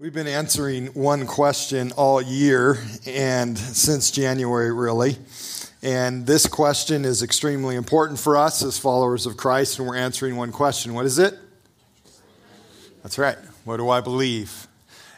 We've been answering one question all year and since January, really. And this question is extremely important for us as followers of Christ, and we're answering one question. What is it? That's right. What do I believe?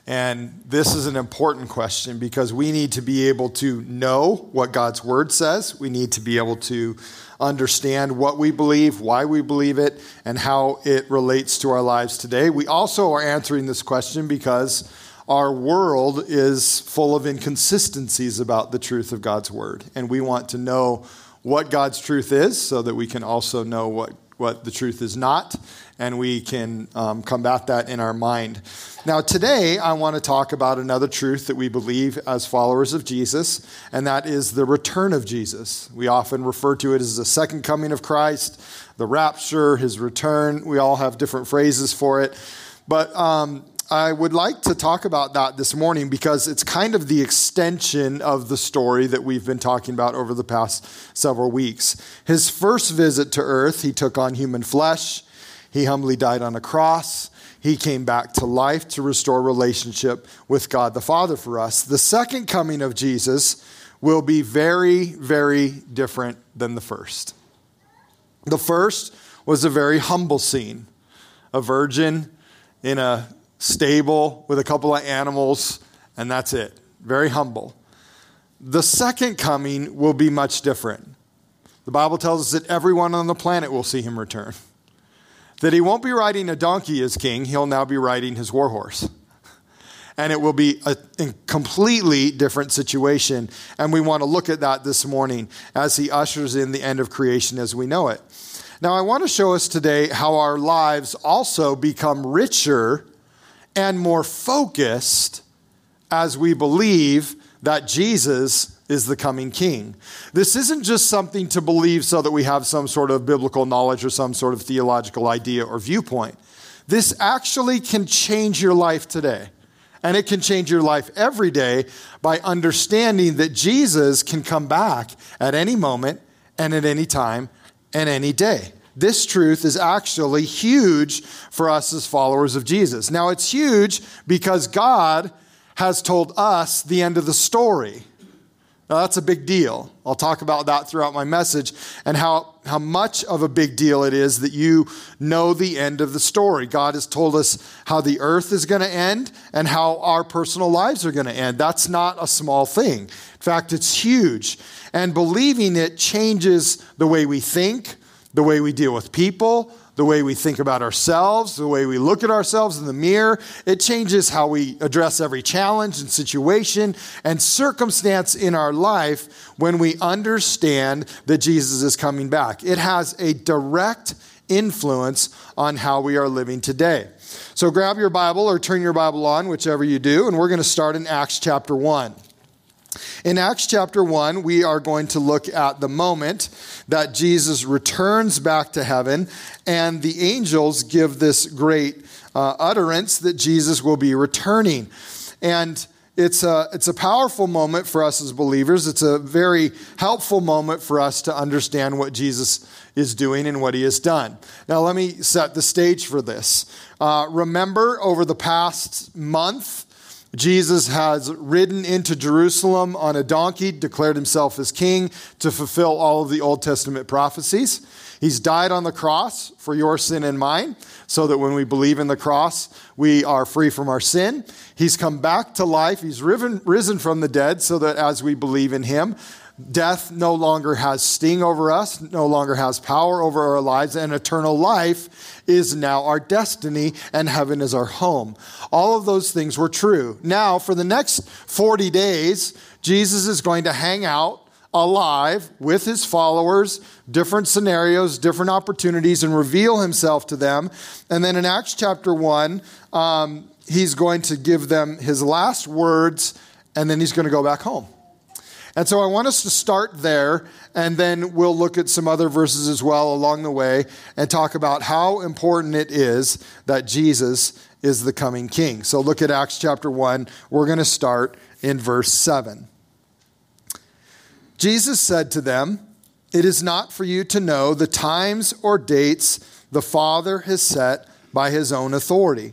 And this is an important question because we need to be able to know what God's word says. We need to be able to understand what we believe, why we believe it, and how it relates to our lives today. We also are answering this question because our world is full of inconsistencies about the truth of God's word. And we want to know what God's truth is so that we can also know what, what the truth is not and we can um, combat that in our mind. Now, today, I want to talk about another truth that we believe as followers of Jesus, and that is the return of Jesus. We often refer to it as the second coming of Christ, the rapture, his return. We all have different phrases for it. But um, I would like to talk about that this morning because it's kind of the extension of the story that we've been talking about over the past several weeks. His first visit to earth, he took on human flesh. He humbly died on a cross. He came back to life to restore relationship with God the Father for us. The second coming of Jesus will be very, very different than the first. The first was a very humble scene a virgin in a stable with a couple of animals, and that's it. Very humble. The second coming will be much different. The Bible tells us that everyone on the planet will see him return that he won't be riding a donkey as king, he'll now be riding his warhorse. And it will be a, a, completely different situation. And we want to look at that this morning as he ushers in the end of creation as we know it. Now, I want to show us today how our lives also become richer and more focused as we believe that Jesus is the coming king. This isn't just something to believe so that we have some sort of biblical knowledge or some sort of theological idea or viewpoint. This actually can change your life today. And it can change your life every day by understanding that Jesus can come back at any moment and at any time and any day. This truth is actually huge for us as followers of Jesus. Now, it's huge because God has told us the end of the story. Now, that's a big deal. I'll talk about that throughout my message and how, how much of a big deal it is that you know the end of the story. God has told us how the earth is going to end and how our personal lives are going to end. That's not a small thing. In fact, it's huge. And believing it changes the way we think, the way we deal with people, the way we think about ourselves, the way we look at ourselves in the mirror. It changes how we address every challenge and situation and circumstance in our life when we understand that Jesus is coming back. It has a direct influence on how we are living today. So grab your Bible or turn your Bible on, whichever you do, and we're going to start in Acts chapter 1. In Acts chapter 1, we are going to look at the moment that Jesus returns back to heaven, and the angels give this great uh, utterance that Jesus will be returning. And it's a, it's a powerful moment for us as believers. It's a very helpful moment for us to understand what Jesus is doing and what he has done. Now, let me set the stage for this. Uh, remember, over the past month, Jesus has ridden into Jerusalem on a donkey, declared himself as king to fulfill all of the Old Testament prophecies. He's died on the cross for your sin and mine, so that when we believe in the cross, we are free from our sin. He's come back to life. He's risen from the dead, so that as we believe in him, Death no longer has sting over us, no longer has power over our lives, and eternal life is now our destiny, and heaven is our home. All of those things were true. Now, for the next 40 days, Jesus is going to hang out alive with his followers, different scenarios, different opportunities, and reveal himself to them. And then in Acts chapter 1, um, he's going to give them his last words, and then he's going to go back home. And so I want us to start there, and then we'll look at some other verses as well along the way and talk about how important it is that Jesus is the coming king. So look at Acts chapter 1. We're going to start in verse 7. Jesus said to them, It is not for you to know the times or dates the Father has set by his own authority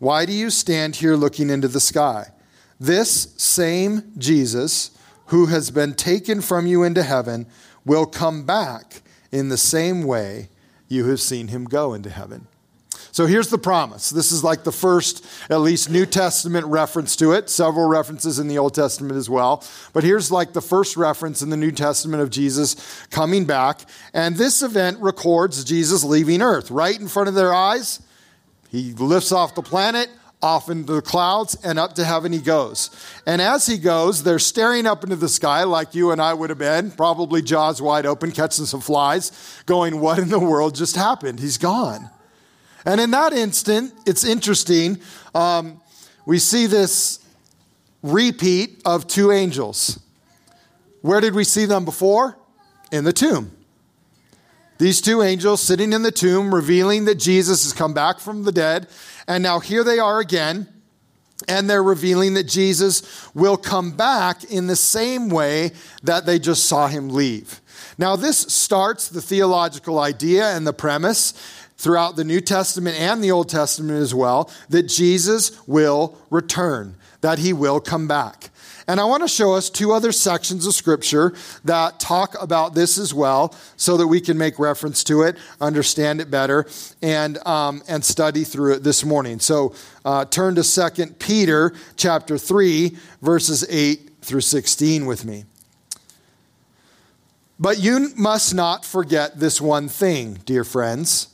Why do you stand here looking into the sky? This same Jesus, who has been taken from you into heaven, will come back in the same way you have seen him go into heaven. So here's the promise. This is like the first, at least, New Testament reference to it. Several references in the Old Testament as well. But here's like the first reference in the New Testament of Jesus coming back. And this event records Jesus leaving earth right in front of their eyes. He lifts off the planet, off into the clouds, and up to heaven he goes. And as he goes, they're staring up into the sky like you and I would have been, probably jaws wide open, catching some flies, going, What in the world just happened? He's gone. And in that instant, it's interesting. Um, we see this repeat of two angels. Where did we see them before? In the tomb. These two angels sitting in the tomb, revealing that Jesus has come back from the dead. And now here they are again, and they're revealing that Jesus will come back in the same way that they just saw him leave. Now, this starts the theological idea and the premise throughout the New Testament and the Old Testament as well that Jesus will return, that he will come back. And I want to show us two other sections of Scripture that talk about this as well, so that we can make reference to it, understand it better, and, um, and study through it this morning. So uh, turn to 2 Peter chapter 3, verses 8 through 16 with me. But you must not forget this one thing, dear friends.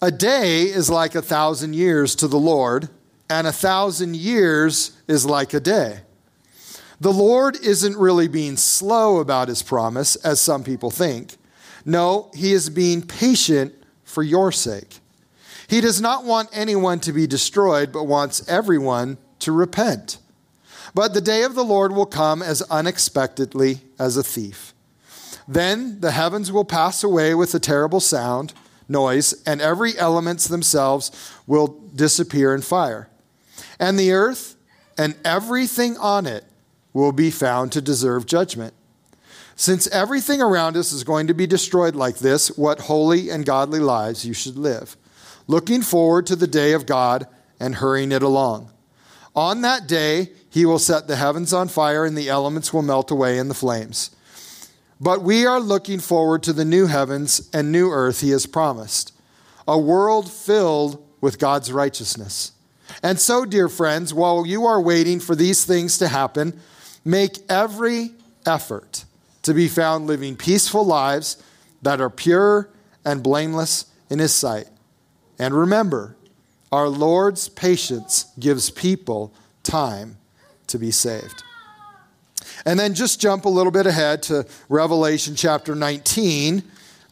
A day is like a thousand years to the Lord, and a thousand years is like a day. The Lord isn't really being slow about his promise, as some people think. No, he is being patient for your sake. He does not want anyone to be destroyed, but wants everyone to repent. But the day of the Lord will come as unexpectedly as a thief. Then the heavens will pass away with a terrible sound, noise, and every elements themselves will disappear in fire. And the earth and everything on it will be found to deserve judgment. Since everything around us is going to be destroyed like this, what holy and godly lives you should live, looking forward to the day of God and hurrying it along. On that day, he will set the heavens on fire and the elements will melt away in the flames. But we are looking forward to the new heavens and new earth he has promised, a world filled with God's righteousness. And so, dear friends, while you are waiting for these things to happen, Make every effort to be found living peaceful lives that are pure and blameless in His sight. And remember, our Lord's patience gives people time to be saved. And then just jump a little bit ahead to Revelation chapter 19,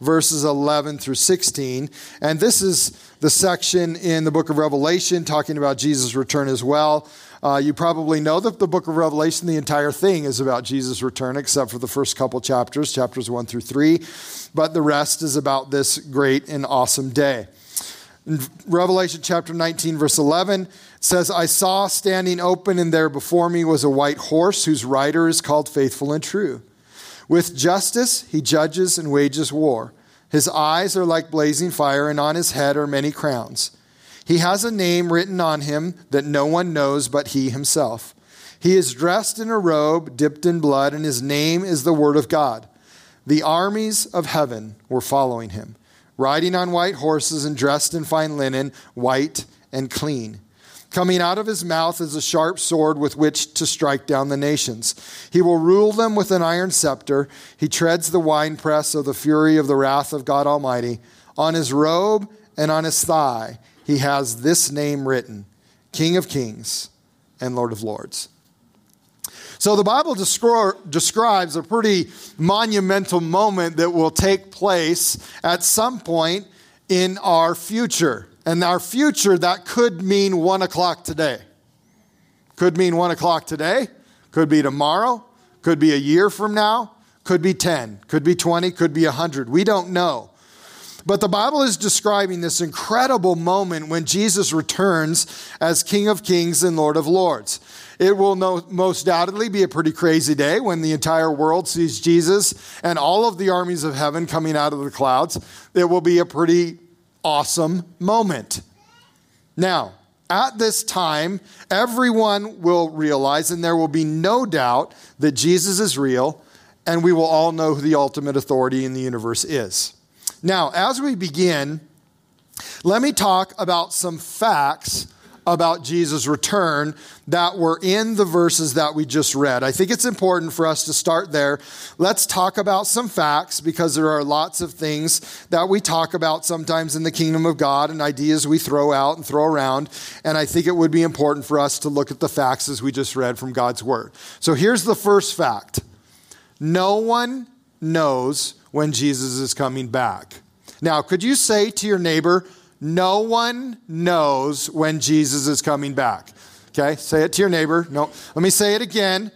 verses 11 through 16. And this is the section in the book of Revelation talking about Jesus' return as well. Uh, you probably know that the book of Revelation, the entire thing is about Jesus' return, except for the first couple chapters, chapters 1 through 3. But the rest is about this great and awesome day. In Revelation chapter 19, verse 11 says, I saw standing open, and there before me was a white horse whose rider is called Faithful and True. With justice he judges and wages war. His eyes are like blazing fire, and on his head are many crowns. He has a name written on him that no one knows but he himself. He is dressed in a robe dipped in blood, and his name is the Word of God. The armies of heaven were following him, riding on white horses and dressed in fine linen, white and clean. Coming out of his mouth is a sharp sword with which to strike down the nations. He will rule them with an iron scepter. He treads the winepress of the fury of the wrath of God Almighty. On his robe and on his thigh, he has this name written King of Kings and Lord of Lords. So the Bible descri- describes a pretty monumental moment that will take place at some point in our future. And our future, that could mean one o'clock today. Could mean one o'clock today, could be tomorrow, could be a year from now, could be 10, could be 20, could be 100. We don't know. But the Bible is describing this incredible moment when Jesus returns as King of Kings and Lord of Lords. It will no, most doubtedly be a pretty crazy day when the entire world sees Jesus and all of the armies of heaven coming out of the clouds. It will be a pretty awesome moment. Now, at this time, everyone will realize, and there will be no doubt, that Jesus is real, and we will all know who the ultimate authority in the universe is. Now, as we begin, let me talk about some facts about Jesus' return that were in the verses that we just read. I think it's important for us to start there. Let's talk about some facts because there are lots of things that we talk about sometimes in the kingdom of God and ideas we throw out and throw around. And I think it would be important for us to look at the facts as we just read from God's word. So here's the first fact no one knows when Jesus is coming back. Now, could you say to your neighbor, no one knows when Jesus is coming back? Okay, say it to your neighbor. No, let me say it again.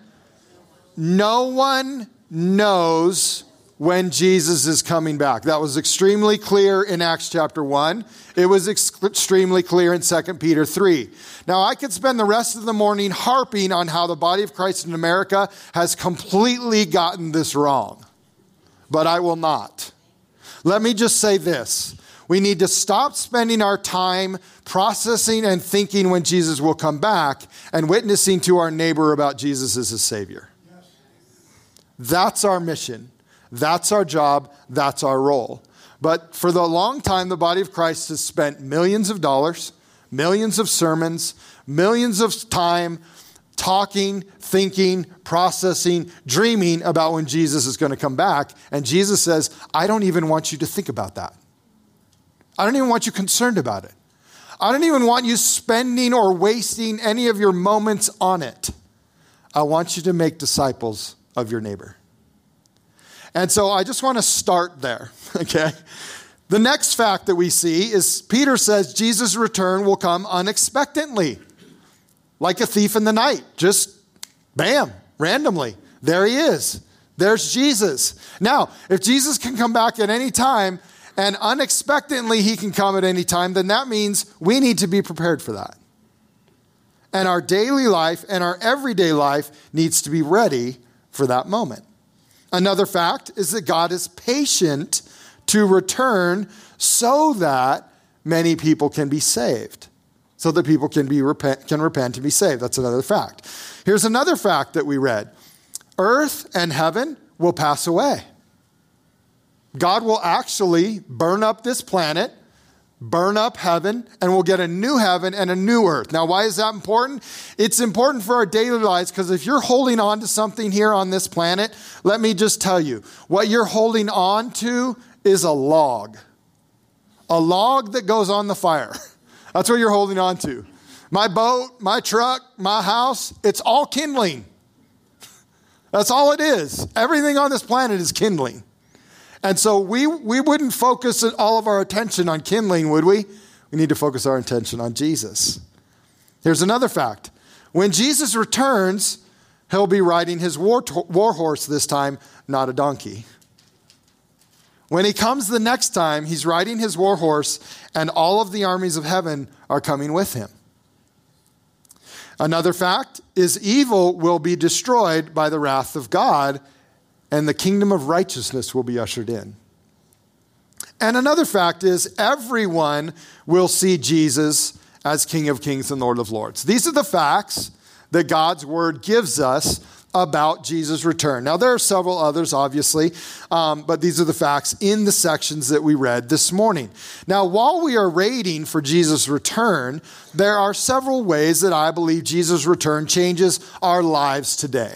No one knows when Jesus is coming back. That was extremely clear in Acts chapter 1. It was ex- extremely clear in 2 Peter 3. Now, I could spend the rest of the morning harping on how the body of Christ in America has completely gotten this wrong, but I will not. Let me just say this. We need to stop spending our time processing and thinking when Jesus will come back and witnessing to our neighbor about Jesus as a Savior. That's our mission. That's our job. That's our role. But for the long time, the body of Christ has spent millions of dollars, millions of sermons, millions of time talking, thinking, processing, dreaming about when Jesus is going to come back. And Jesus says, I don't even want you to think about that. I don't even want you concerned about it. I don't even want you spending or wasting any of your moments on it. I want you to make disciples of your neighbor. And so I just want to start there, okay? The next fact that we see is Peter says Jesus' return will come unexpectedly like a thief in the night. Just bam, randomly. There he is. There's Jesus. Now, if Jesus can come back at any time and unexpectedly he can come at any time, then that means we need to be prepared for that. And our daily life and our everyday life needs to be ready for that moment. Another fact is that God is patient to return so that many people can be saved so that people can, be repent, can repent and be saved. That's another fact. Here's another fact that we read Earth and heaven will pass away. God will actually burn up this planet, burn up heaven, and we'll get a new heaven and a new earth. Now, why is that important? It's important for our daily lives because if you're holding on to something here on this planet, let me just tell you what you're holding on to is a log, a log that goes on the fire. That's what you're holding on to. My boat, my truck, my house, it's all kindling. That's all it is. Everything on this planet is kindling. And so we, we wouldn't focus all of our attention on kindling, would we? We need to focus our attention on Jesus. Here's another fact when Jesus returns, he'll be riding his war, war horse this time, not a donkey. When he comes the next time, he's riding his war horse, and all of the armies of heaven are coming with him. Another fact is evil will be destroyed by the wrath of God, and the kingdom of righteousness will be ushered in. And another fact is everyone will see Jesus as King of Kings and Lord of Lords. These are the facts that God's word gives us about Jesus' return. Now, there are several others, obviously, um, but these are the facts in the sections that we read this morning. Now, while we are waiting for Jesus' return, there are several ways that I believe Jesus' return changes our lives today.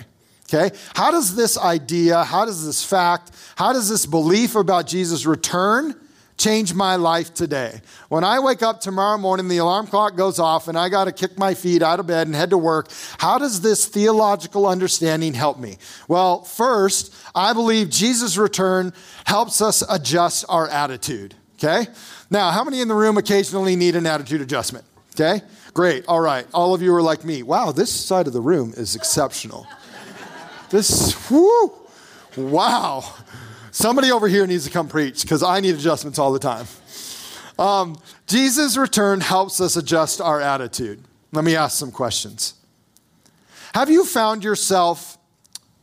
Okay? How does this idea, how does this fact, how does this belief about Jesus' return? Change my life today. When I wake up tomorrow morning, the alarm clock goes off, and I got to kick my feet out of bed and head to work. How does this theological understanding help me? Well, first, I believe Jesus' return helps us adjust our attitude. Okay? Now, how many in the room occasionally need an attitude adjustment? Okay? Great. All right. All of you are like me. Wow, this side of the room is exceptional. This, whoo, wow. Somebody over here needs to come preach because I need adjustments all the time. Um, Jesus' return helps us adjust our attitude. Let me ask some questions. Have you found yourself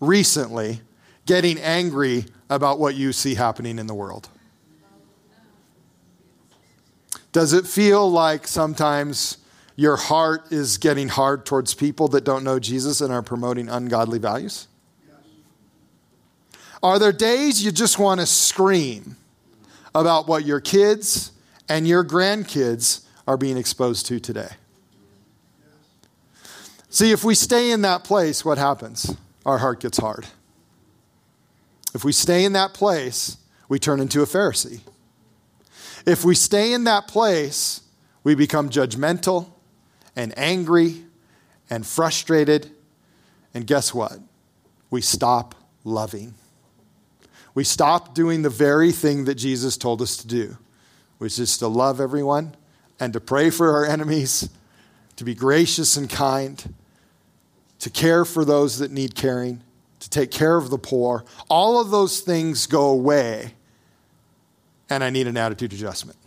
recently getting angry about what you see happening in the world? Does it feel like sometimes your heart is getting hard towards people that don't know Jesus and are promoting ungodly values? Are there days you just want to scream about what your kids and your grandkids are being exposed to today? See, if we stay in that place, what happens? Our heart gets hard. If we stay in that place, we turn into a Pharisee. If we stay in that place, we become judgmental and angry and frustrated. And guess what? We stop loving. We stop doing the very thing that Jesus told us to do, which is to love everyone and to pray for our enemies, to be gracious and kind, to care for those that need caring, to take care of the poor. All of those things go away and I need an attitude adjustment.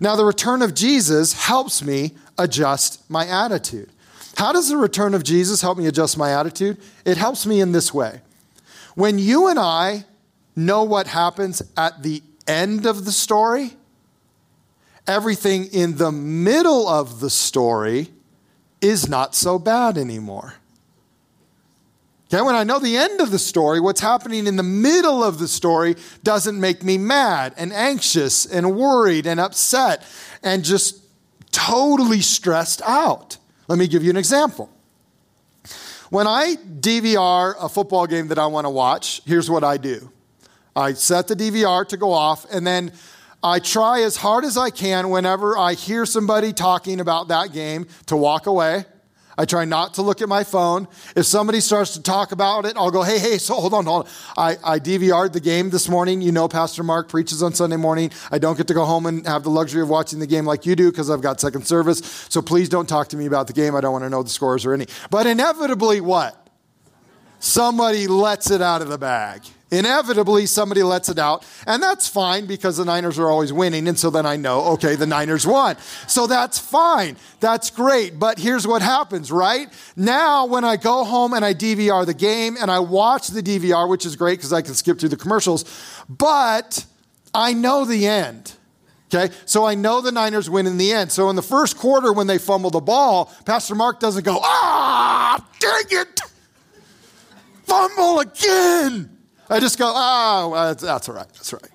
Now, the return of Jesus helps me adjust my attitude. How does the return of Jesus help me adjust my attitude? It helps me in this way. When you and I know what happens at the end of the story, everything in the middle of the story is not so bad anymore. Okay, when I know the end of the story, what's happening in the middle of the story doesn't make me mad and anxious and worried and upset and just totally stressed out. Let me give you an example. When I DVR a football game that I want to watch, here's what I do. I set the DVR to go off, and then I try as hard as I can whenever I hear somebody talking about that game to walk away I try not to look at my phone. If somebody starts to talk about it, I'll go, hey, hey, so hold on, hold on. I, I DVR'd the game this morning. You know, Pastor Mark preaches on Sunday morning. I don't get to go home and have the luxury of watching the game like you do because I've got second service. So please don't talk to me about the game. I don't want to know the scores or any. But inevitably, what? Somebody lets it out of the bag. Inevitably, somebody lets it out, and that's fine because the Niners are always winning, and so then I know, okay, the Niners won. So that's fine. That's great. But here's what happens, right? Now, when I go home and I DVR the game and I watch the DVR, which is great because I can skip through the commercials, but I know the end. Okay, so I know the Niners win in the end. So in the first quarter, when they fumble the ball, Pastor Mark doesn't go, ah, dang it, fumble again. I just go, oh, that's, all right. That's all right.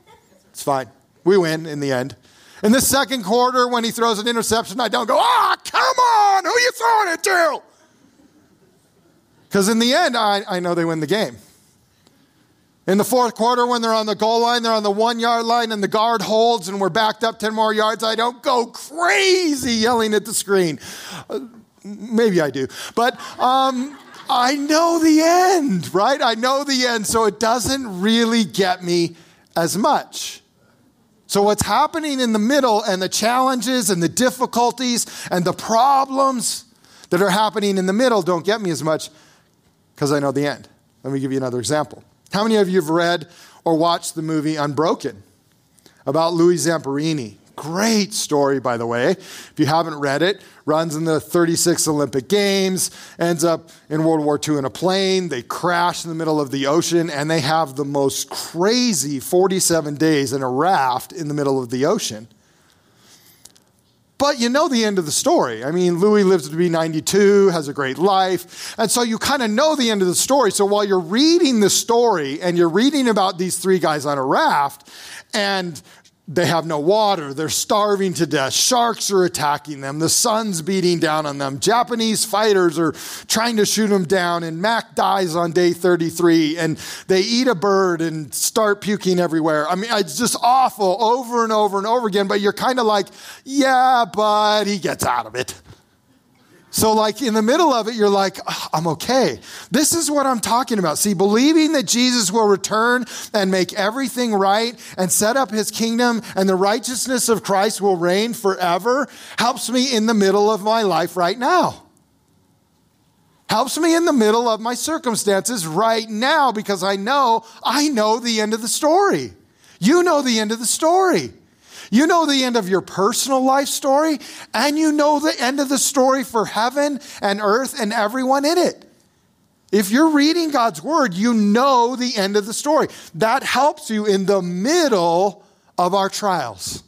It's fine. We win in the end. In the second quarter, when he throws an interception, I don't go, ah, oh, come on, who you throwing it to? Because in the end, I, I know they win the game. In the fourth quarter, when they're on the goal line, they're on the one yard line, and the guard holds, and we're backed up 10 more yards, I don't go crazy yelling at the screen. Uh, maybe I do. But um, I know the end, right? I know the end, so it doesn't really get me as much. So, what's happening in the middle and the challenges and the difficulties and the problems that are happening in the middle don't get me as much because I know the end. Let me give you another example. How many of you have read or watched the movie Unbroken about Louis Zamperini? Great story, by the way. If you haven't read it, runs in the 36 Olympic Games, ends up in World War II in a plane. They crash in the middle of the ocean, and they have the most crazy 47 days in a raft in the middle of the ocean. But you know the end of the story. I mean, Louis lives to be 92, has a great life. And so you kind of know the end of the story. So while you're reading the story and you're reading about these three guys on a raft, and they have no water. They're starving to death. Sharks are attacking them. The sun's beating down on them. Japanese fighters are trying to shoot them down. And Mac dies on day 33. And they eat a bird and start puking everywhere. I mean, it's just awful over and over and over again. But you're kind of like, yeah, but he gets out of it. So, like in the middle of it, you're like, oh, I'm okay. This is what I'm talking about. See, believing that Jesus will return and make everything right and set up his kingdom and the righteousness of Christ will reign forever helps me in the middle of my life right now. Helps me in the middle of my circumstances right now because I know, I know the end of the story. You know the end of the story. You know the end of your personal life story, and you know the end of the story for heaven and earth and everyone in it. If you're reading God's word, you know the end of the story. That helps you in the middle of our trials.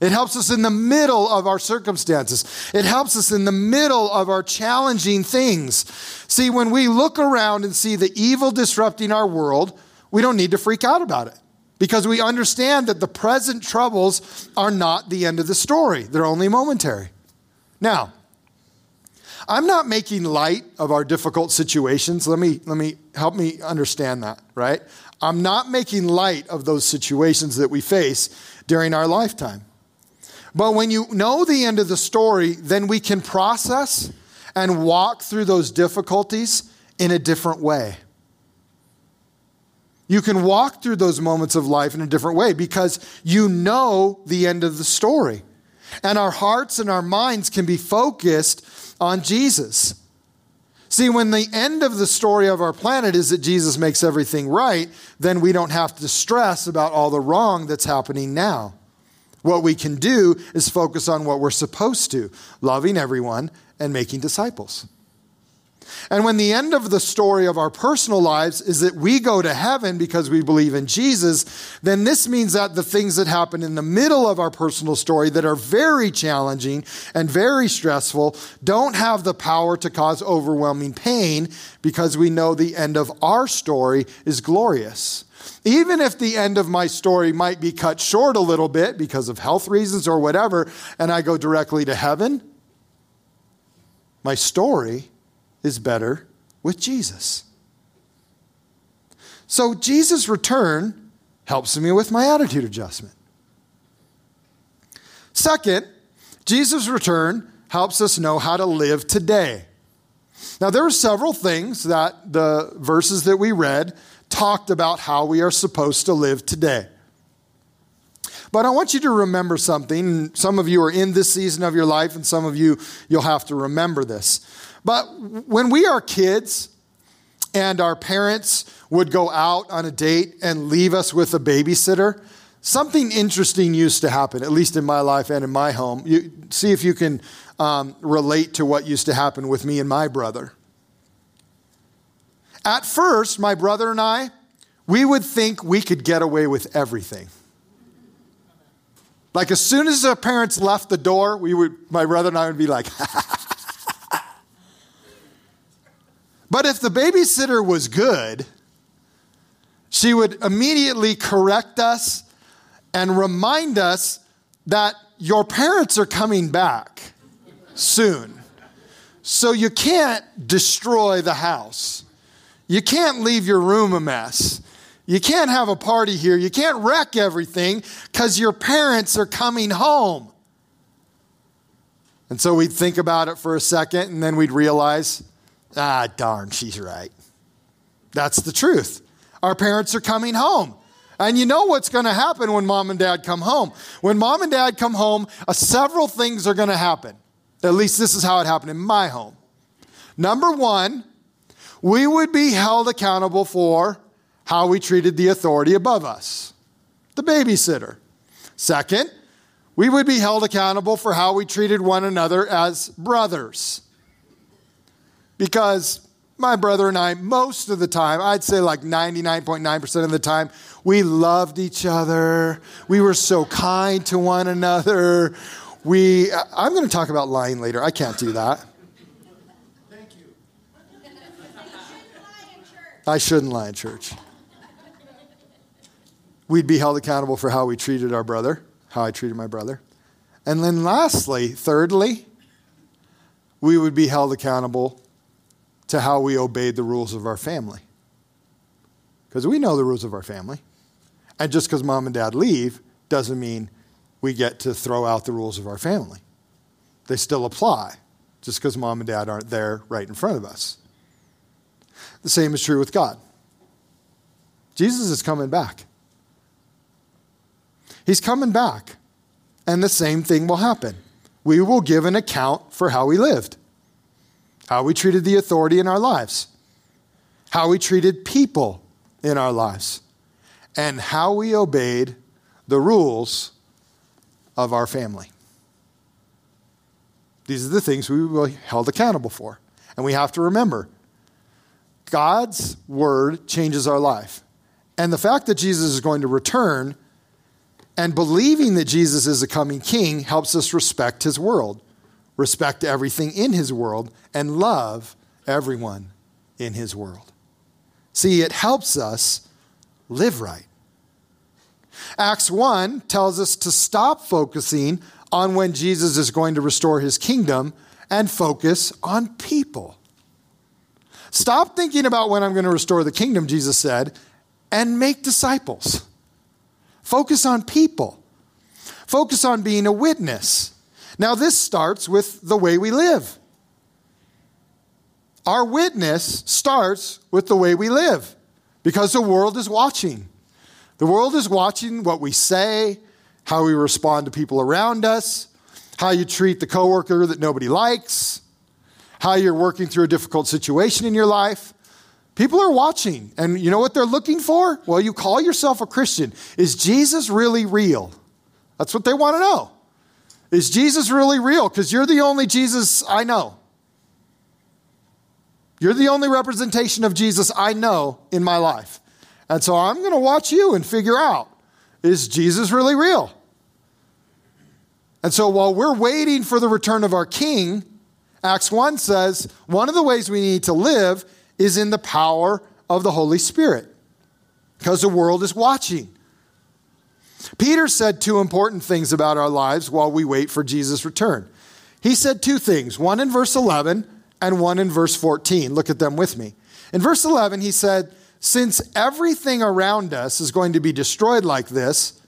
It helps us in the middle of our circumstances. It helps us in the middle of our challenging things. See, when we look around and see the evil disrupting our world, we don't need to freak out about it because we understand that the present troubles are not the end of the story, they're only momentary. Now, I'm not making light of our difficult situations. Let me, let me help me understand that, right? I'm not making light of those situations that we face during our lifetime. But when you know the end of the story, then we can process and walk through those difficulties in a different way. You can walk through those moments of life in a different way because you know the end of the story. And our hearts and our minds can be focused on Jesus. See, when the end of the story of our planet is that Jesus makes everything right, then we don't have to stress about all the wrong that's happening now. What we can do is focus on what we're supposed to loving everyone and making disciples. And when the end of the story of our personal lives is that we go to heaven because we believe in Jesus, then this means that the things that happen in the middle of our personal story that are very challenging and very stressful don't have the power to cause overwhelming pain because we know the end of our story is glorious. Even if the end of my story might be cut short a little bit because of health reasons or whatever, and I go directly to heaven, my story is better with Jesus. So Jesus' return helps me with my attitude adjustment. Second, Jesus' return helps us know how to live today. Now, there are several things that the verses that we read talked about how we are supposed to live today. But I want you to remember something. Some of you are in this season of your life, and some of you, you'll have to remember this. But when we are kids and our parents would go out on a date and leave us with a babysitter, something interesting used to happen, at least in my life and in my home. You, see if you can um, relate to what used to happen with me and my brother. At first, my brother and I, we would think we could get away with everything. Like as soon as our parents left the door, we would, my brother and I would be like, But if the babysitter was good, she would immediately correct us and remind us that your parents are coming back soon. So you can't destroy the house. You can't leave your room a mess. You can't have a party here. You can't wreck everything because your parents are coming home. And so we'd think about it for a second and then we'd realize Ah, darn, she's right. That's the truth. Our parents are coming home. And you know what's going to happen when mom and dad come home. When mom and dad come home, uh, several things are going to happen. At least this is how it happened in my home. Number one, we would be held accountable for how we treated the authority above us, the babysitter. Second, we would be held accountable for how we treated one another as brothers because my brother and I, most of the time, I'd say like 99.9% of the time, we loved each other. We were so kind to one another. We, I'm going to talk about lying later. I can't do that. Thank you. I shouldn't lie in church. We'd be held accountable for how we treated our brother, how I treated my brother. And then lastly, thirdly, we would be held accountable to how we obeyed the rules of our family. Because we know the rules of our family. And just because mom and dad leave doesn't mean we get to throw out the rules of our family. They still apply. just because mom and dad aren't there right in front of us. The same is true with God. Jesus is coming back. He's coming back. And the same thing will happen. We will give an account for how we lived, how we treated the authority in our lives, how we treated people in our lives, and how we obeyed the rules of our family. These are the things we will be held accountable for. And we have to remember God's word changes our life. And the fact that Jesus is going to return and believing that Jesus is a coming king helps us respect his world, respect everything in his world, and love everyone in his world. See, it helps us live right. Acts 1 tells us to stop focusing on when Jesus is going to restore his kingdom and focus on people. Stop thinking about when I'm going to restore the kingdom, Jesus said, and make disciples. Focus on people. Focus on being a witness. Now, this starts with the way we live. Our witness starts with the way we live because the world is watching. The world is watching what we say, how we respond to people around us, how you treat the coworker that nobody likes, how you're working through a difficult situation in your life. People are watching, and you know what they're looking for? Well, you call yourself a Christian. Is Jesus really real? That's what they want to know. Is Jesus really real? Because you're the only Jesus I know. You're the only representation of Jesus I know in my life. And so I'm going to watch you and figure out is Jesus really real? And so while we're waiting for the return of our King, Acts 1 says one of the ways we need to live is in the power of the Holy Spirit because the world is watching. Peter said two important things about our lives while we wait for Jesus' return. He said two things, one in verse 11 and one in verse 14. Look at them with me. In verse 11, he said, Since everything around us is going to be destroyed like this,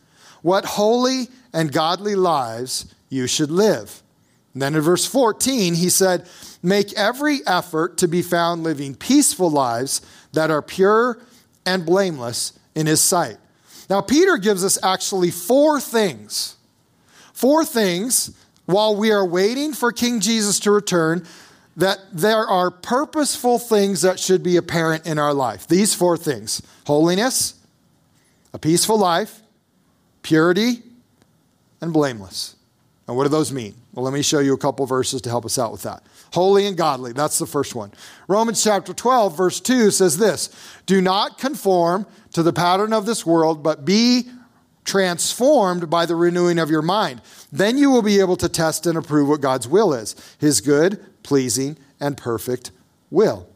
what holy and godly lives you should live. And then in verse 14, he said, Make every effort to be found living peaceful lives that are pure and blameless in his sight. Now, Peter gives us actually four things. Four things while we are waiting for King Jesus to return that there are purposeful things that should be apparent in our life. These four things holiness, a peaceful life, purity, and blameless. And what do those mean? Well, let me show you a couple verses to help us out with that. Holy and godly, that's the first one. Romans chapter 12, verse 2 says this Do not conform to the pattern of this world, but be transformed by the renewing of your mind. Then you will be able to test and approve what God's will is his good, pleasing, and perfect will.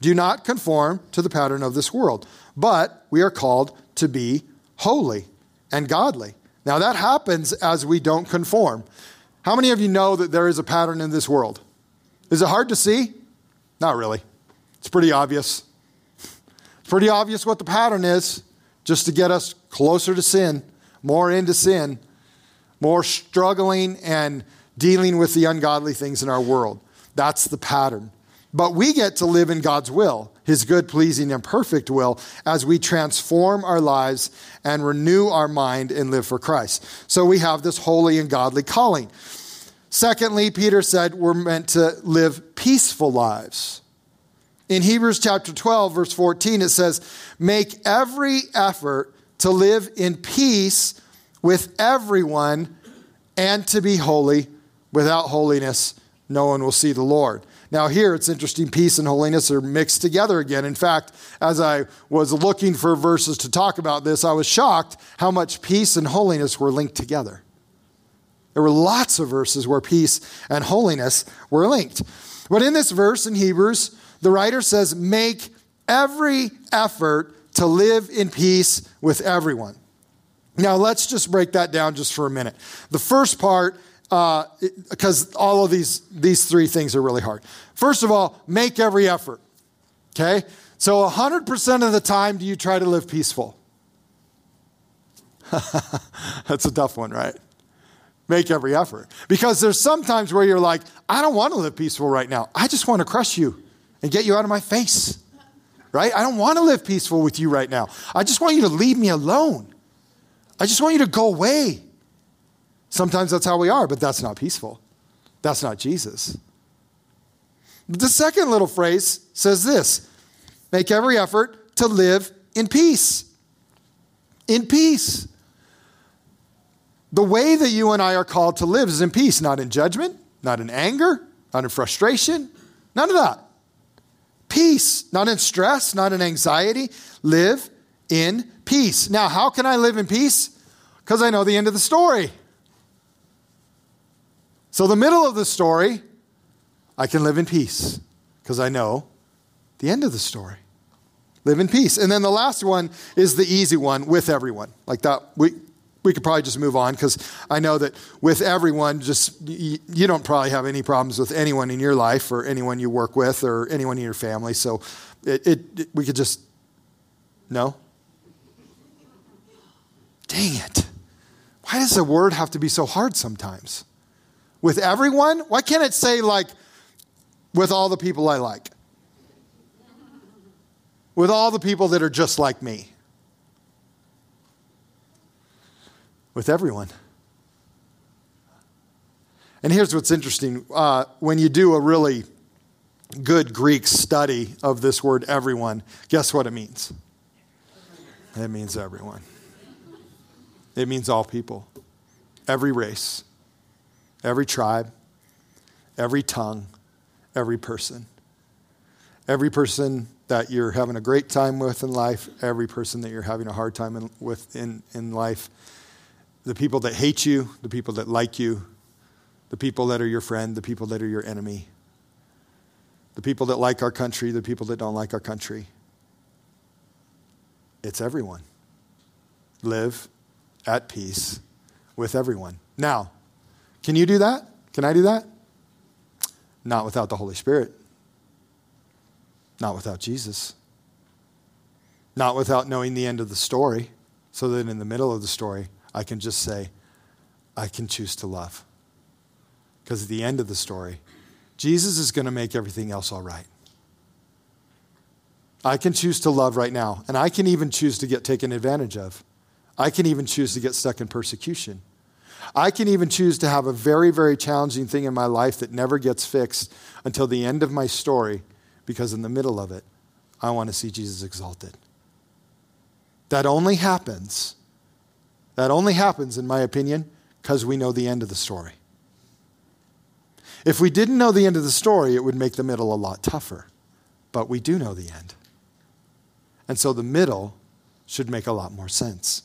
Do not conform to the pattern of this world, but we are called to be holy and godly. Now, that happens as we don't conform. How many of you know that there is a pattern in this world? Is it hard to see? Not really. It's pretty obvious. It's pretty obvious what the pattern is, just to get us closer to sin, more into sin, more struggling and dealing with the ungodly things in our world. That's the pattern. But we get to live in God's will, His good, pleasing, and perfect will, as we transform our lives and renew our mind and live for Christ. So we have this holy and godly calling. Secondly, Peter said we're meant to live peaceful lives. In Hebrews chapter 12, verse 14, it says, Make every effort to live in peace with everyone and to be holy. Without holiness, no one will see the Lord. Now, here it's interesting, peace and holiness are mixed together again. In fact, as I was looking for verses to talk about this, I was shocked how much peace and holiness were linked together. There were lots of verses where peace and holiness were linked. But in this verse in Hebrews, the writer says, Make every effort to live in peace with everyone. Now, let's just break that down just for a minute. The first part because uh, all of these, these three things are really hard. First of all, make every effort. Okay? So 100% of the time, do you try to live peaceful? That's a tough one, right? Make every effort. Because there's sometimes where you're like, I don't want to live peaceful right now. I just want to crush you and get you out of my face. Right? I don't want to live peaceful with you right now. I just want you to leave me alone. I just want you to go away. Sometimes that's how we are, but that's not peaceful. That's not Jesus. The second little phrase says this make every effort to live in peace. In peace. The way that you and I are called to live is in peace, not in judgment, not in anger, not in frustration, none of that. Peace, not in stress, not in anxiety. Live in peace. Now, how can I live in peace? Because I know the end of the story. So, the middle of the story, I can live in peace because I know the end of the story. Live in peace. And then the last one is the easy one with everyone. Like that, we, we could probably just move on because I know that with everyone, just you, you, don't probably have any problems with anyone in your life or anyone you work with or anyone in your family. So it, it, it we could just, no? Dang it. Why does the word have to be so hard sometimes? With everyone? Why can't it say, like, with all the people I like? With all the people that are just like me? With everyone. And here's what's interesting uh, when you do a really good Greek study of this word everyone, guess what it means? It means everyone. It means all people, every race, every tribe, every tongue, every person. Every person that you're having a great time with in life, every person that you're having a hard time in, with in, in life, the people that hate you, the people that like you, the people that are your friend, the people that are your enemy, the people that like our country, the people that don't like our country. It's everyone. Live at peace with everyone. Now, can you do that? Can I do that? Not without the Holy Spirit. Not without Jesus. Not without knowing the end of the story, so that in the middle of the story, I can just say, I can choose to love. Because at the end of the story, Jesus is going to make everything else all right. I can choose to love right now, and I can even choose to get taken advantage of. I can even choose to get stuck in persecution. I can even choose to have a very, very challenging thing in my life that never gets fixed until the end of my story, because in the middle of it, I want to see Jesus exalted. That only happens that only happens, in my opinion, because we know the end of the story. If we didn't know the end of the story, it would make the middle a lot tougher. But we do know the end. And so the middle should make a lot more sense.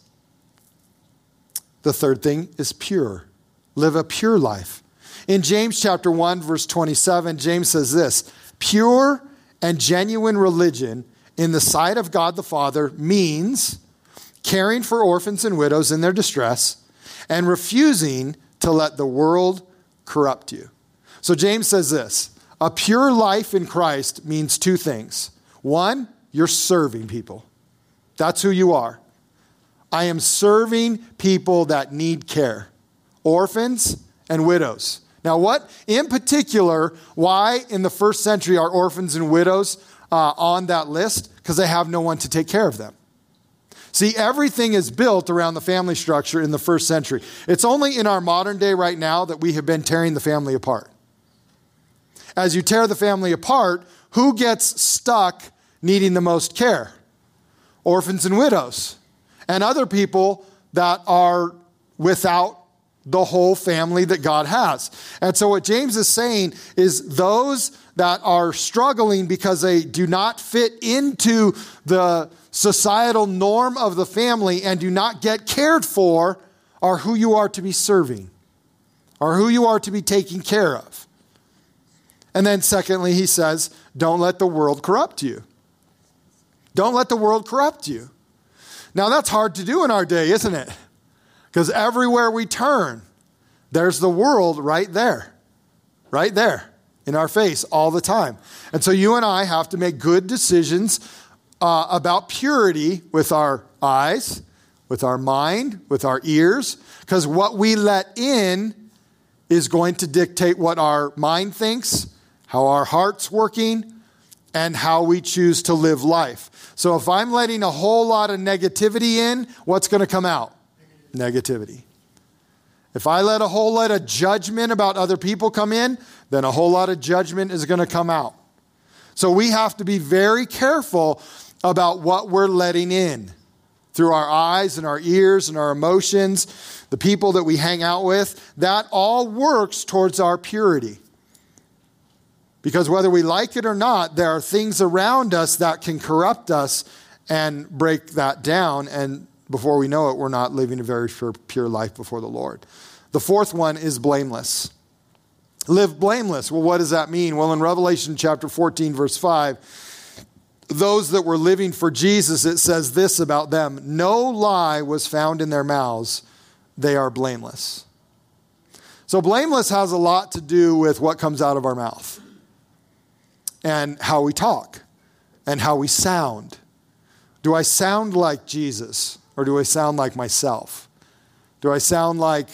The third thing is pure. Live a pure life. In James chapter 1 verse 27, James says this, pure and genuine religion in the sight of God the Father means caring for orphans and widows in their distress, and refusing to let the world corrupt you. So James says this a pure life in Christ means two things. One, you're serving people, that's who you are. I am serving people that need care, orphans and widows. Now, what in particular, why in the first century are orphans and widows uh, on that list? Because they have no one to take care of them. See, everything is built around the family structure in the first century. It's only in our modern day right now that we have been tearing the family apart. As you tear the family apart, who gets stuck needing the most care? Orphans and widows, and other people that are without the whole family that God has. And so, what James is saying is those that are struggling because they do not fit into the societal norm of the family and do not get cared for are who you are to be serving, are who you are to be taking care of. And then, secondly, he says, don't let the world corrupt you. Don't let the world corrupt you. Now, that's hard to do in our day, isn't it? Because everywhere we turn, there's the world right there, right there in our face all the time. And so you and I have to make good decisions uh, about purity with our eyes, with our mind, with our ears, because what we let in is going to dictate what our mind thinks, how our heart's working, and how we choose to live life. So if I'm letting a whole lot of negativity in, what's going to come out? Negativity. If I let a whole lot of judgment about other people come in, then a whole lot of judgment is going to come out. So we have to be very careful about what we're letting in through our eyes and our ears and our emotions, the people that we hang out with. That all works towards our purity. Because whether we like it or not, there are things around us that can corrupt us and break that down. And before we know it, we're not living a very pure life before the Lord. The fourth one is blameless. Live blameless. Well, what does that mean? Well, in Revelation chapter 14, verse 5, those that were living for Jesus, it says this about them no lie was found in their mouths. They are blameless. So, blameless has a lot to do with what comes out of our mouth and how we talk and how we sound. Do I sound like Jesus or do I sound like myself? Do I sound like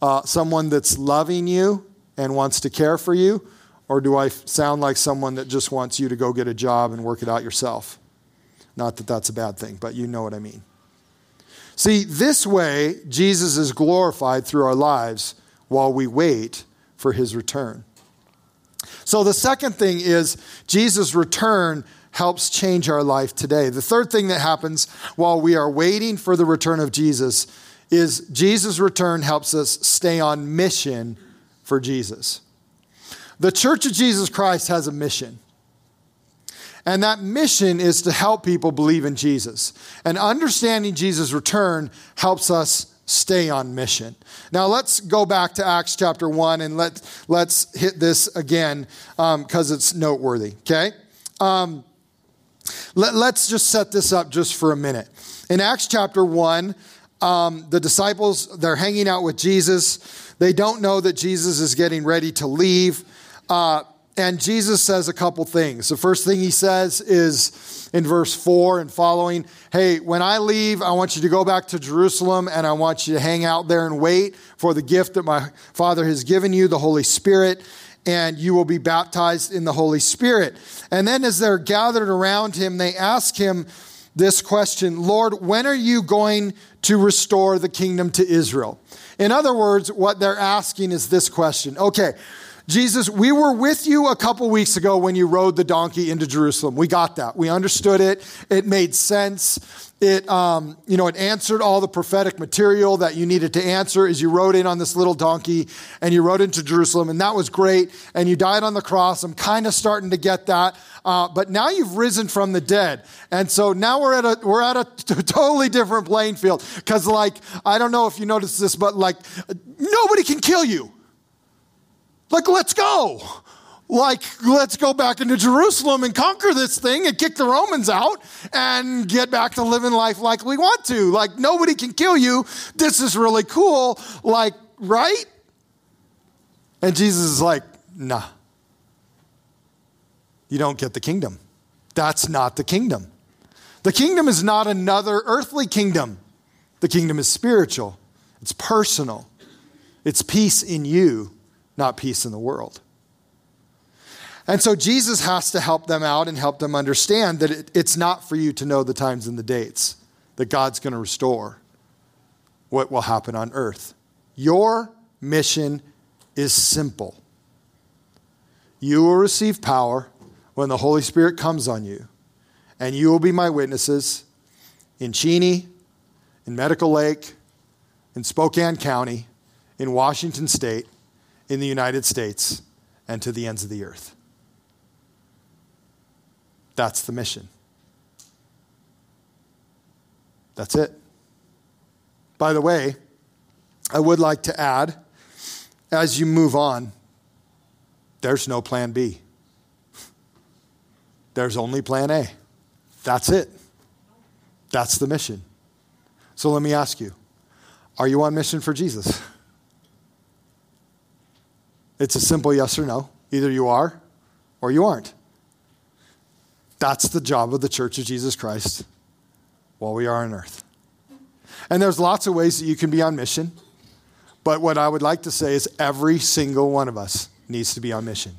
uh, someone that's loving you and wants to care for you? Or do I sound like someone that just wants you to go get a job and work it out yourself? Not that that's a bad thing, but you know what I mean. See, this way, Jesus is glorified through our lives while we wait for his return. So, the second thing is Jesus' return helps change our life today. The third thing that happens while we are waiting for the return of Jesus is Jesus' return helps us stay on mission for Jesus. The Church of Jesus Christ has a mission. And that mission is to help people believe in Jesus. And understanding Jesus' return helps us stay on mission. Now let's go back to Acts chapter 1 and let, let's hit this again because um, it's noteworthy, okay? Um, let, us just set this up just for a minute. In Acts chapter 1, um, the disciples, they're hanging out with Jesus. They don't know that Jesus is getting ready to leave. Uh, and Jesus says a couple things. The first thing he says is in verse 4 and following Hey, when I leave, I want you to go back to Jerusalem and I want you to hang out there and wait for the gift that my Father has given you, the Holy Spirit, and you will be baptized in the Holy Spirit. And then as they're gathered around him, they ask him this question Lord, when are you going to restore the kingdom to Israel? In other words, what they're asking is this question Okay, Jesus, we were with you a couple weeks ago when you rode the donkey into Jerusalem. We got that. We understood it. It made sense. It, um, you know, it answered all the prophetic material that you needed to answer as you rode in on this little donkey and you rode into Jerusalem, and that was great. And you died on the cross. I'm kind of starting to get that. Uh, but now you've risen from the dead, and so now we're at a we're at a t- totally different playing field. Because, like, I don't know if you noticed this, but like, nobody can kill you. Like, let's go. Like, let's go back into Jerusalem and conquer this thing and kick the Romans out and get back to living life like we want to. Like, nobody can kill you. This is really cool. Like, right? And Jesus is like, nah. You don't get the kingdom. That's not the kingdom. The kingdom is not another earthly kingdom. The kingdom is spiritual, it's personal, it's peace in you not peace in the world. And so Jesus has to help them out and help them understand that it, it's not for you to know the times and the dates that God's going to restore what will happen on earth. Your mission is simple. You will receive power when the Holy Spirit comes on you, and you will be my witnesses in Cheney, in Medical Lake, in Spokane County, in Washington State, in the United States and to the ends of the earth. That's the mission. That's it. By the way, I would like to add as you move on, there's no plan B. There's only plan A. That's it. That's the mission. So let me ask you are you on mission for Jesus? It's a simple yes or no. Either you are or you aren't. That's the job of the Church of Jesus Christ while we are on earth. And there's lots of ways that you can be on mission. But what I would like to say is every single one of us needs to be on mission.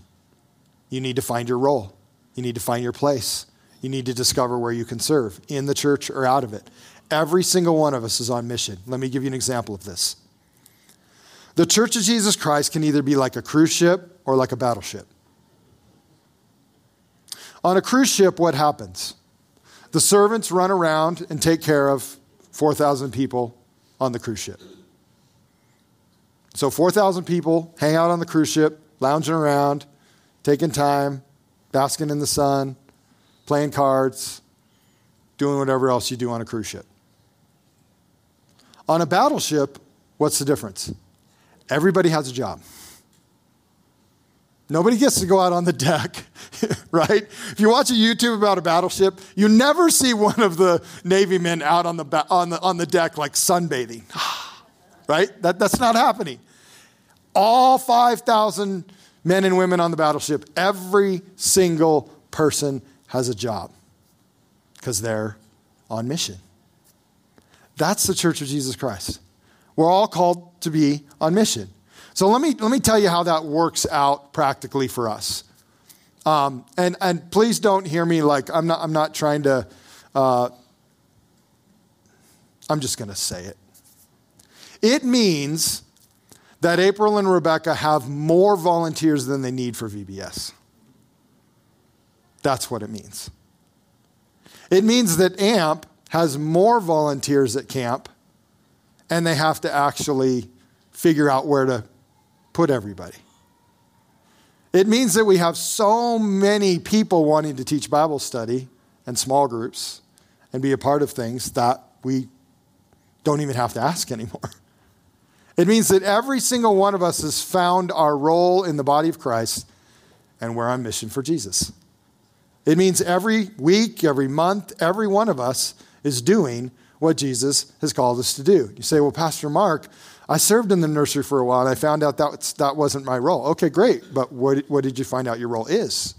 You need to find your role, you need to find your place, you need to discover where you can serve in the church or out of it. Every single one of us is on mission. Let me give you an example of this. The Church of Jesus Christ can either be like a cruise ship or like a battleship. On a cruise ship, what happens? The servants run around and take care of 4,000 people on the cruise ship. So 4,000 people hang out on the cruise ship, lounging around, taking time, basking in the sun, playing cards, doing whatever else you do on a cruise ship. On a battleship, what's the difference? Everybody has a job. Nobody gets to go out on the deck, right? If you watch a YouTube about a battleship, you never see one of the Navy men out on the, ba- on the, on the deck like sunbathing, right? That, that's not happening. All 5,000 men and women on the battleship, every single person has a job because they're on mission. That's the Church of Jesus Christ. We're all called to be on mission. So let me, let me tell you how that works out practically for us. Um, and, and please don't hear me like I'm not, I'm not trying to, uh, I'm just going to say it. It means that April and Rebecca have more volunteers than they need for VBS. That's what it means. It means that AMP has more volunteers at camp and they have to actually figure out where to put everybody. It means that we have so many people wanting to teach Bible study and small groups and be a part of things that we don't even have to ask anymore. It means that every single one of us has found our role in the body of Christ and we're on mission for Jesus. It means every week, every month, every one of us is doing what Jesus has called us to do. You say, Well, Pastor Mark, I served in the nursery for a while and I found out that that wasn't my role. Okay, great. But what, what did you find out your role is?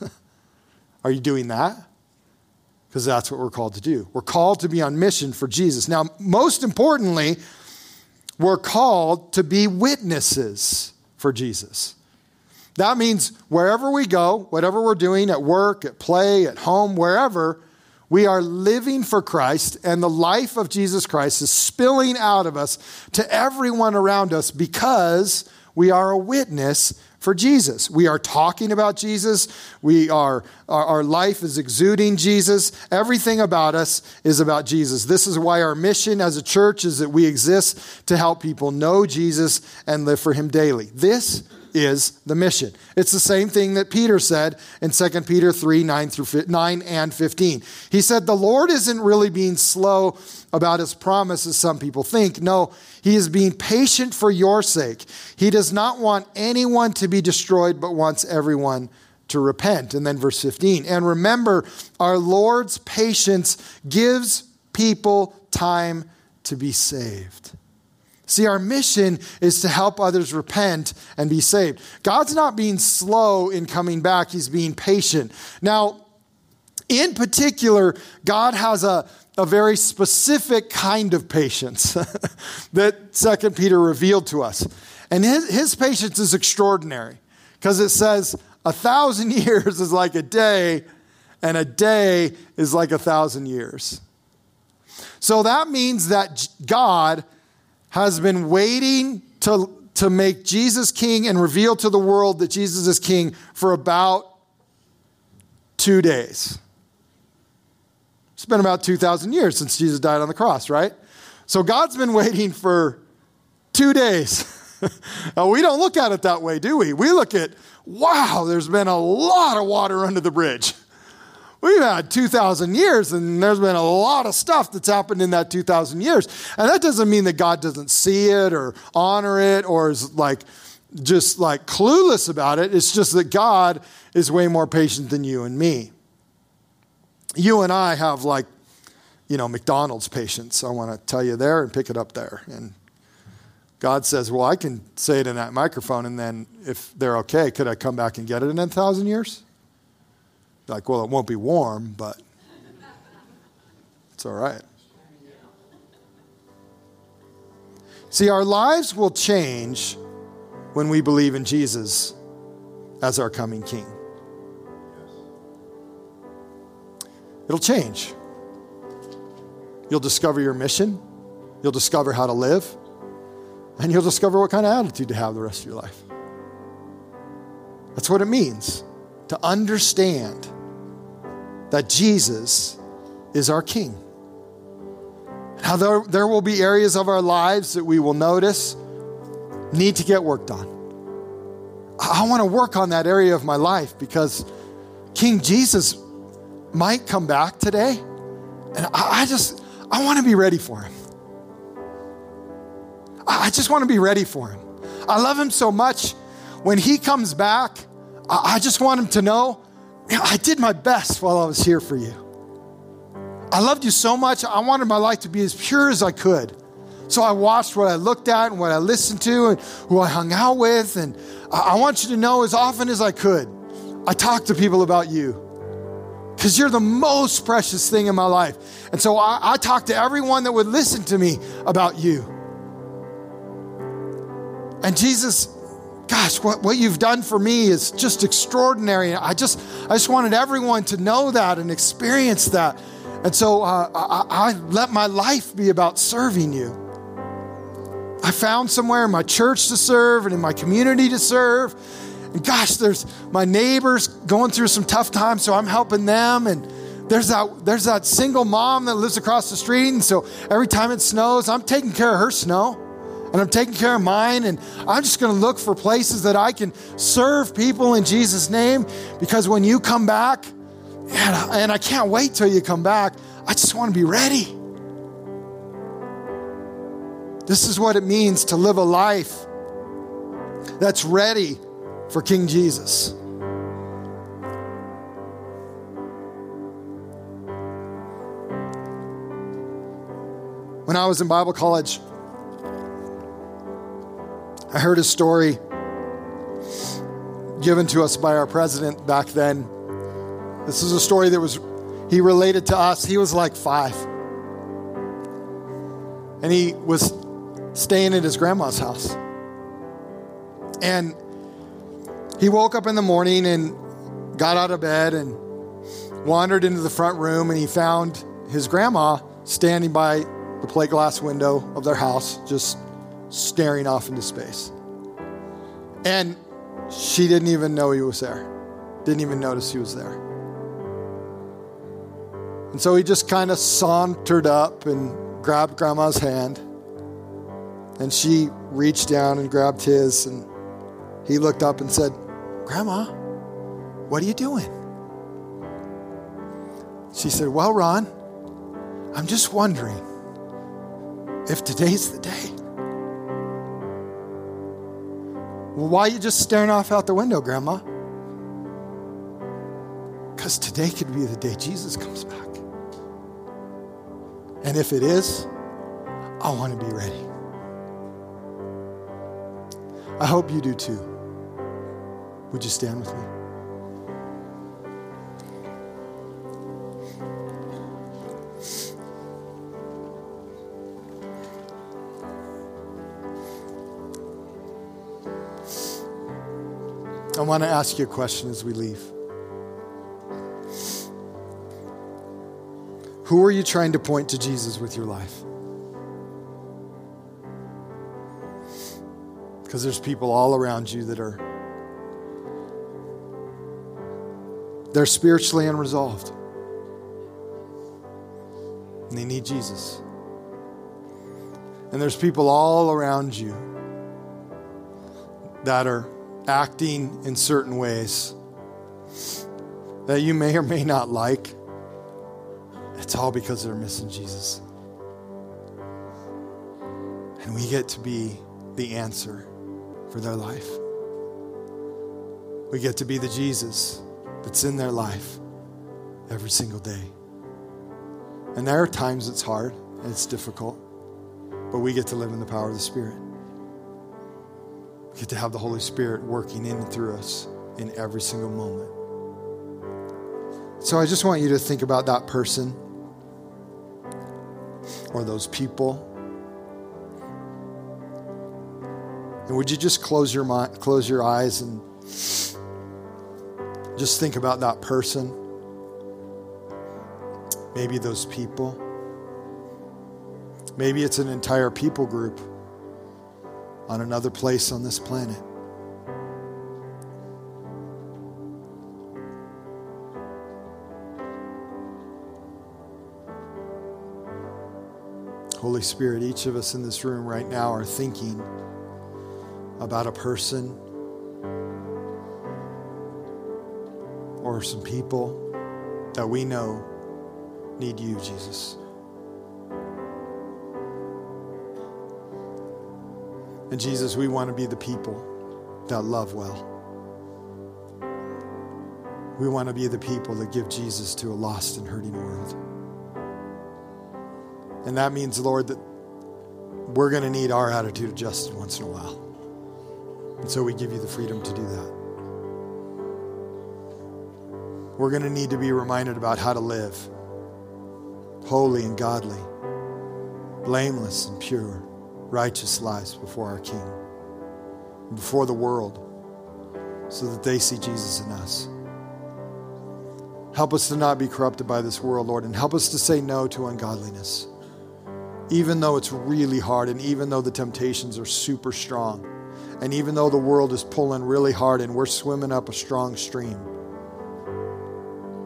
Are you doing that? Because that's what we're called to do. We're called to be on mission for Jesus. Now, most importantly, we're called to be witnesses for Jesus. That means wherever we go, whatever we're doing at work, at play, at home, wherever, we are living for Christ, and the life of Jesus Christ is spilling out of us to everyone around us because we are a witness for Jesus. We are talking about Jesus. We are, our, our, life is exuding Jesus. Everything about us is about Jesus. This is why our mission as a church is that we exist to help people know Jesus and live for him daily. This is the mission. It's the same thing that Peter said in 2 Peter 3 9, through 9 and 15. He said, The Lord isn't really being slow about his promise, as some people think. No, he is being patient for your sake. He does not want anyone to be destroyed, but wants everyone to repent. And then verse 15. And remember, our Lord's patience gives people time to be saved. See, our mission is to help others repent and be saved. God's not being slow in coming back, He's being patient. Now, in particular, God has a, a very specific kind of patience that Second Peter revealed to us. And his, his patience is extraordinary because it says a thousand years is like a day, and a day is like a thousand years. So that means that God has been waiting to, to make Jesus king and reveal to the world that Jesus is king for about two days. It's been about 2,000 years since Jesus died on the cross, right? So God's been waiting for two days. now, we don't look at it that way, do we? We look at, wow, there's been a lot of water under the bridge. We've had 2,000 years, and there's been a lot of stuff that's happened in that 2,000 years. And that doesn't mean that God doesn't see it or honor it or is like just like clueless about it. It's just that God is way more patient than you and me. You and I have like, you know, McDonald's patience. I want to tell you there and pick it up there. And God says, Well, I can say it in that microphone, and then if they're okay, could I come back and get it in a thousand years? Like, well, it won't be warm, but it's all right. See, our lives will change when we believe in Jesus as our coming King. It'll change. You'll discover your mission, you'll discover how to live, and you'll discover what kind of attitude to have the rest of your life. That's what it means to understand that Jesus is our King. Now, there, there will be areas of our lives that we will notice need to get worked on. I want to work on that area of my life because King Jesus might come back today. And I, I just, I want to be ready for him. I just want to be ready for him. I love him so much. When he comes back, I just want him to know I did my best while I was here for you. I loved you so much. I wanted my life to be as pure as I could. So I watched what I looked at and what I listened to and who I hung out with. And I want you to know as often as I could, I talked to people about you because you're the most precious thing in my life. And so I, I talked to everyone that would listen to me about you. And Jesus, gosh, what, what you've done for me is just extraordinary. I just, I just wanted everyone to know that and experience that. And so uh, I, I let my life be about serving you. I found somewhere in my church to serve and in my community to serve. And gosh, there's my neighbors going through some tough times, so I'm helping them. And there's that, there's that single mom that lives across the street. And so every time it snows, I'm taking care of her snow and I'm taking care of mine. And I'm just going to look for places that I can serve people in Jesus' name because when you come back, and I, and I can't wait till you come back. I just want to be ready. This is what it means to live a life that's ready for King Jesus. When I was in Bible college, I heard a story given to us by our president back then this is a story that was, he related to us. He was like five. And he was staying at his grandma's house. And he woke up in the morning and got out of bed and wandered into the front room and he found his grandma standing by the plate glass window of their house, just staring off into space. And she didn't even know he was there, didn't even notice he was there. And so he just kind of sauntered up and grabbed grandma's hand. And she reached down and grabbed his. And he looked up and said, Grandma, what are you doing? She said, Well, Ron, I'm just wondering if today's the day. Why are you just staring off out the window, Grandma? Because today could be the day Jesus comes back. And if it is, I want to be ready. I hope you do too. Would you stand with me? Want to ask you a question as we leave. Who are you trying to point to Jesus with your life? Because there's people all around you that are they're spiritually unresolved. And they need Jesus. And there's people all around you that are acting in certain ways that you may or may not like. It's all because they're missing Jesus. And we get to be the answer for their life. We get to be the Jesus that's in their life every single day. And there are times it's hard and it's difficult, but we get to live in the power of the Spirit. We get to have the Holy Spirit working in and through us in every single moment. So I just want you to think about that person or those people And would you just close your mind, close your eyes and just think about that person? Maybe those people. Maybe it's an entire people group on another place on this planet. Holy Spirit, each of us in this room right now are thinking about a person or some people that we know need you, Jesus. And Jesus, we want to be the people that love well. We want to be the people that give Jesus to a lost and hurting world. And that means, Lord, that we're going to need our attitude adjusted once in a while. And so we give you the freedom to do that. We're going to need to be reminded about how to live holy and godly, blameless and pure, righteous lives before our King, before the world, so that they see Jesus in us. Help us to not be corrupted by this world, Lord, and help us to say no to ungodliness even though it's really hard and even though the temptations are super strong, and even though the world is pulling really hard and we're swimming up a strong stream,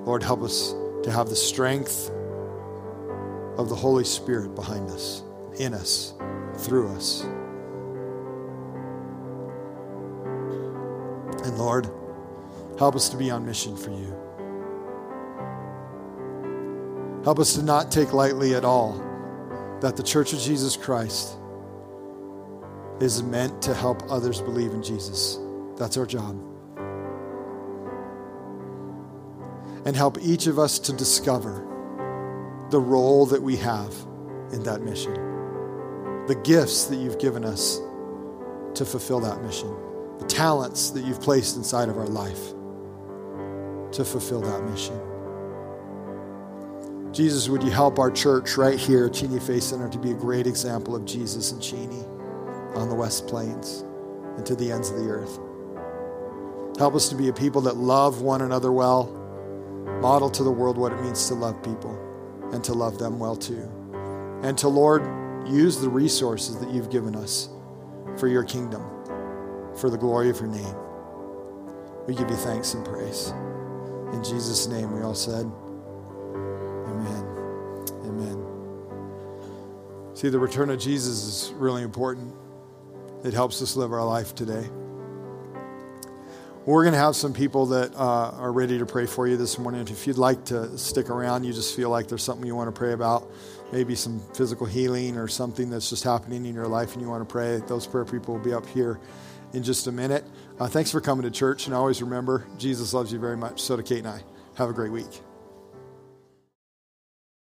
Lord, help us to have the strength of the Holy Spirit behind us, in us, through us. And Lord, help us to be on mission for you. Help us to not take lightly at all that the Church of Jesus Christ is meant to help others believe in Jesus. That's our job. And help each of us to discover the role that we have in that mission, the gifts that you've given us to fulfill that mission, the talents that you've placed inside of our life to fulfill that mission. Jesus, would you help our church right here Cheney Faith Center to be a great example of Jesus and Cheney on the West Plains and to the ends of the earth? Help us to be a people that love one another well, model to the world what it means to love people and to love them well too. And to, Lord, use the resources that you've given us for your kingdom, for the glory of your name. We give you thanks and praise. In Jesus' name, we all said, Amen. Amen. See, the return of Jesus is really important. It helps us live our life today. We're going to have some people that uh, are ready to pray for you this morning. If you'd like to stick around, you just feel like there's something you want to pray about, maybe some physical healing or something that's just happening in your life and you want to pray, those prayer people will be up here in just a minute. Uh, thanks for coming to church, and always remember, Jesus loves you very much. So do Kate and I. Have a great week.